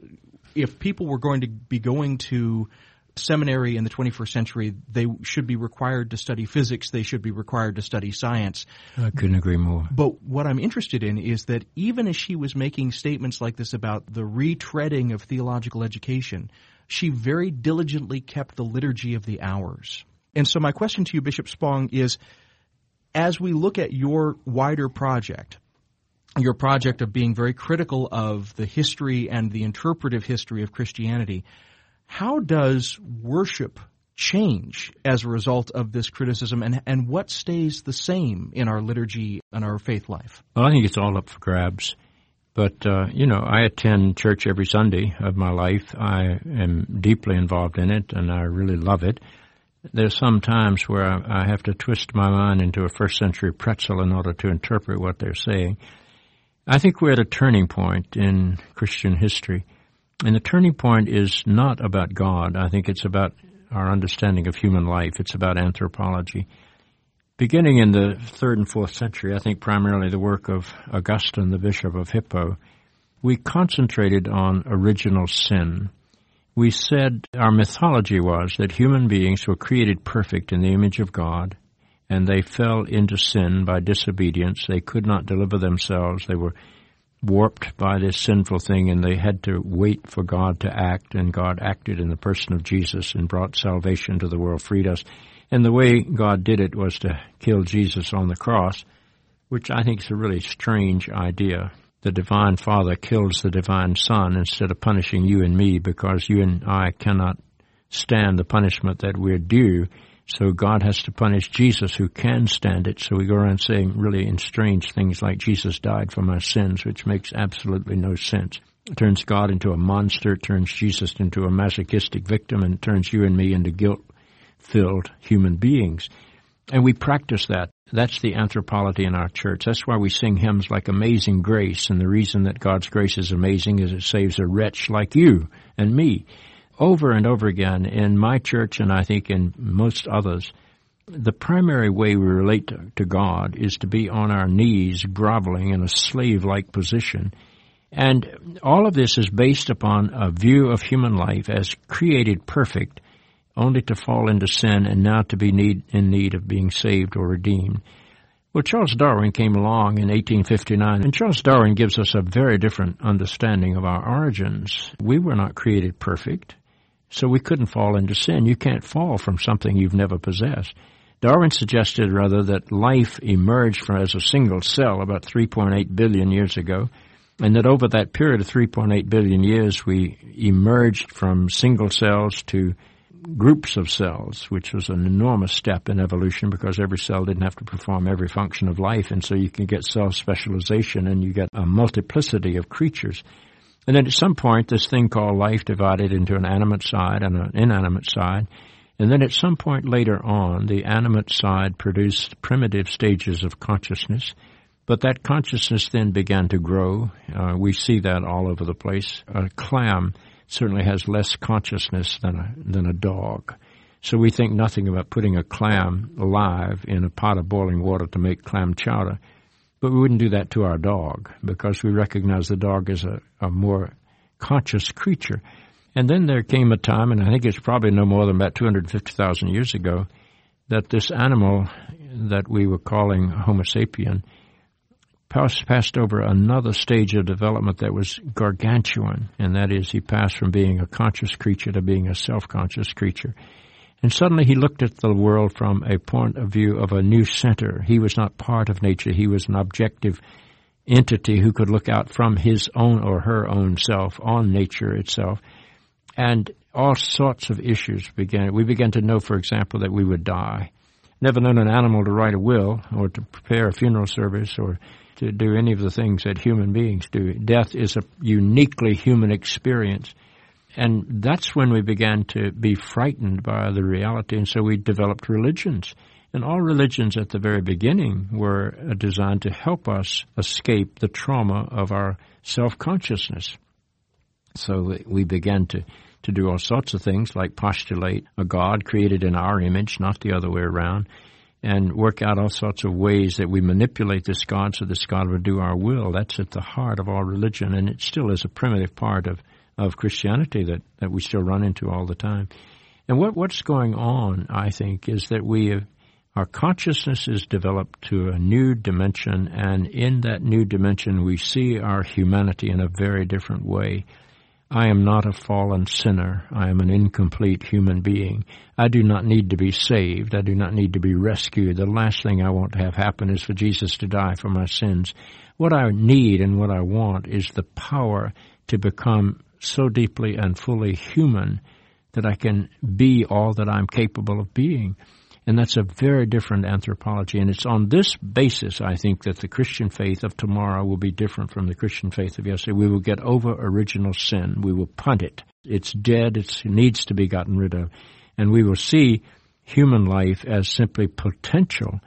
if people were going to be going to seminary in the 21st century, they should be required to study physics, they should be required to study science. I couldn't agree more. But what I'm interested in is that even as she was making statements like this about the retreading of theological education, she very diligently kept the liturgy of the hours. And so my question to you, Bishop Spong, is as we look at your wider project, your project of being very critical of the history and the interpretive history of Christianity, how does worship change as a result of this criticism and, and what stays the same in our liturgy and our faith life? Well, I think it's all up for grabs. But, uh, you know, I attend church every Sunday of my life. I am deeply involved in it and I really love it. There's some times where I have to twist my mind into a first century pretzel in order to interpret what they're saying. I think we're at a turning point in Christian history. And the turning point is not about God. I think it's about our understanding of human life. It's about anthropology. Beginning in the third and fourth century, I think primarily the work of Augustine, the Bishop of Hippo, we concentrated on original sin. We said our mythology was that human beings were created perfect in the image of God, and they fell into sin by disobedience. They could not deliver themselves. They were warped by this sinful thing, and they had to wait for God to act, and God acted in the person of Jesus and brought salvation to the world, freed us. And the way God did it was to kill Jesus on the cross, which I think is a really strange idea. The Divine Father kills the Divine Son instead of punishing you and me because you and I cannot stand the punishment that we're due. So God has to punish Jesus who can stand it. So we go around saying really strange things like Jesus died for my sins, which makes absolutely no sense. It turns God into a monster, it turns Jesus into a masochistic victim, and turns you and me into guilt filled human beings. And we practice that. That's the anthropology in our church. That's why we sing hymns like Amazing Grace. And the reason that God's grace is amazing is it saves a wretch like you and me. Over and over again in my church, and I think in most others, the primary way we relate to, to God is to be on our knees, groveling in a slave like position. And all of this is based upon a view of human life as created perfect only to fall into sin and now to be need, in need of being saved or redeemed. Well, Charles Darwin came along in 1859, and Charles Darwin gives us a very different understanding of our origins. We were not created perfect, so we couldn't fall into sin. You can't fall from something you've never possessed. Darwin suggested rather that life emerged from as a single cell about 3.8 billion years ago, and that over that period of 3.8 billion years we emerged from single cells to groups of cells, which was an enormous step in evolution because every cell didn't have to perform every function of life, and so you can get cell specialization and you get a multiplicity of creatures. And then at some point, this thing called life divided into an animate side and an inanimate side. And then at some point later on, the animate side produced primitive stages of consciousness. But that consciousness then began to grow. Uh, we see that all over the place. A clam certainly has less consciousness than a, than a dog. So we think nothing about putting a clam alive in a pot of boiling water to make clam chowder. But we wouldn't do that to our dog because we recognize the dog as a, a more conscious creature. And then there came a time, and I think it's probably no more than about 250,000 years ago, that this animal that we were calling Homo sapien passed, passed over another stage of development that was gargantuan, and that is he passed from being a conscious creature to being a self-conscious creature. And suddenly he looked at the world from a point of view of a new center. He was not part of nature. He was an objective entity who could look out from his own or her own self on nature itself. And all sorts of issues began. We began to know, for example, that we would die. Never known an animal to write a will or to prepare a funeral service or to do any of the things that human beings do. Death is a uniquely human experience. And that's when we began to be frightened by the reality, and so we developed religions. And all religions at the very beginning were uh, designed to help us escape the trauma of our self-consciousness. So we began to, to do all sorts of things like postulate a God created in our image, not the other way around, and work out all sorts of ways that we manipulate this God so this God would do our will. That's at the heart of all religion, and it still is a primitive part of of Christianity that, that we still run into all the time. And what, what's going on, I think, is that we have, our consciousness is developed to a new dimension, and in that new dimension, we see our humanity in a very different way. I am not a fallen sinner. I am an incomplete human being. I do not need to be saved. I do not need to be rescued. The last thing I want to have happen is for Jesus to die for my sins. What I need and what I want is the power to become so deeply and fully human that I can be all that I'm capable of being. And that's a very different anthropology. And it's on this basis, I think, that the Christian faith of tomorrow will be different from the Christian faith of yesterday. We will get over original sin. We will punt it. It's dead. It's, it needs to be gotten rid of. And we will see human life as simply potential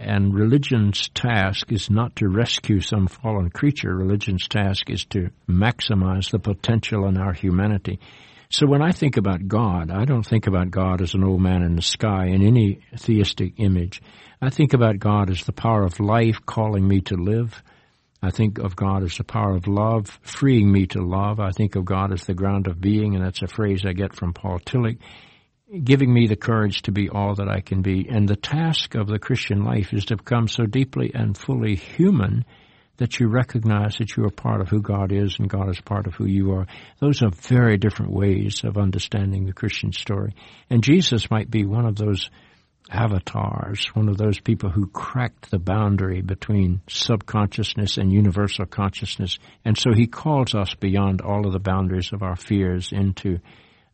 and religion's task is not to rescue some fallen creature. Religion's task is to maximize the potential in our humanity. So when I think about God, I don't think about God as an old man in the sky in any theistic image. I think about God as the power of life calling me to live. I think of God as the power of love, freeing me to love. I think of God as the ground of being, and that's a phrase I get from Paul Tillich giving me the courage to be all that I can be. And the task of the Christian life is to become so deeply and fully human that you recognize that you are part of who God is and God is part of who you are. Those are very different ways of understanding the Christian story. And Jesus might be one of those avatars, one of those people who cracked the boundary between subconsciousness and universal consciousness. And so he calls us beyond all of the boundaries of our fears into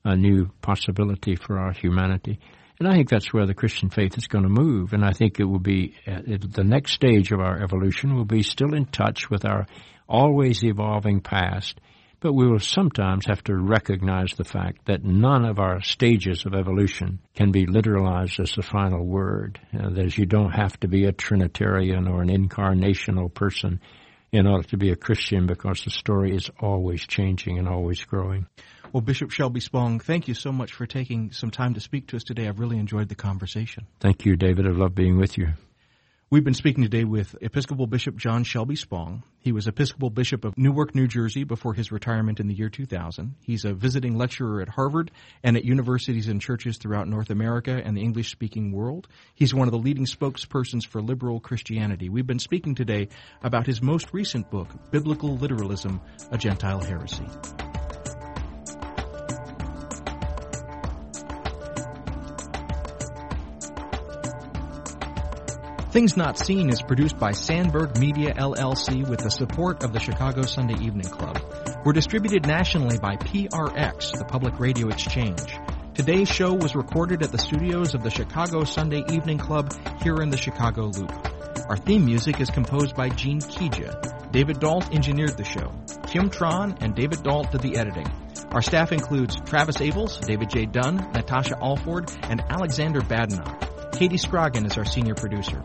a new possibility for our humanity. And I think that's where the Christian faith is going to move. And I think it will be uh, the next stage of our evolution will be still in touch with our always evolving past. But we will sometimes have to recognize the fact that none of our stages of evolution can be literalized as the final word. Uh, that you don't have to be a Trinitarian or an incarnational person in order to be a Christian because the story is always changing and always growing. Well, Bishop Shelby Spong, thank you so much for taking some time to speak to us today. I've really enjoyed the conversation. Thank you, David. I've loved being with you. We've been speaking today with Episcopal Bishop John Shelby Spong. He was Episcopal Bishop of Newark, New Jersey before his retirement in the year 2000. He's a visiting lecturer at Harvard and at universities and churches throughout North America and the English speaking world. He's one of the leading spokespersons for liberal Christianity. We've been speaking today about his most recent book, Biblical Literalism, A Gentile Heresy. Things Not Seen is produced by Sandberg Media LLC with the support of the Chicago Sunday Evening Club. We're distributed nationally by PRX, the Public Radio Exchange. Today's show was recorded at the studios of the Chicago Sunday Evening Club here in the Chicago Loop. Our theme music is composed by Gene Kija. David Dault engineered the show. Kim Tron and David Dault did the editing. Our staff includes Travis Abels, David J. Dunn, Natasha Alford, and Alexander Badenoch. Katie Scroggin is our senior producer.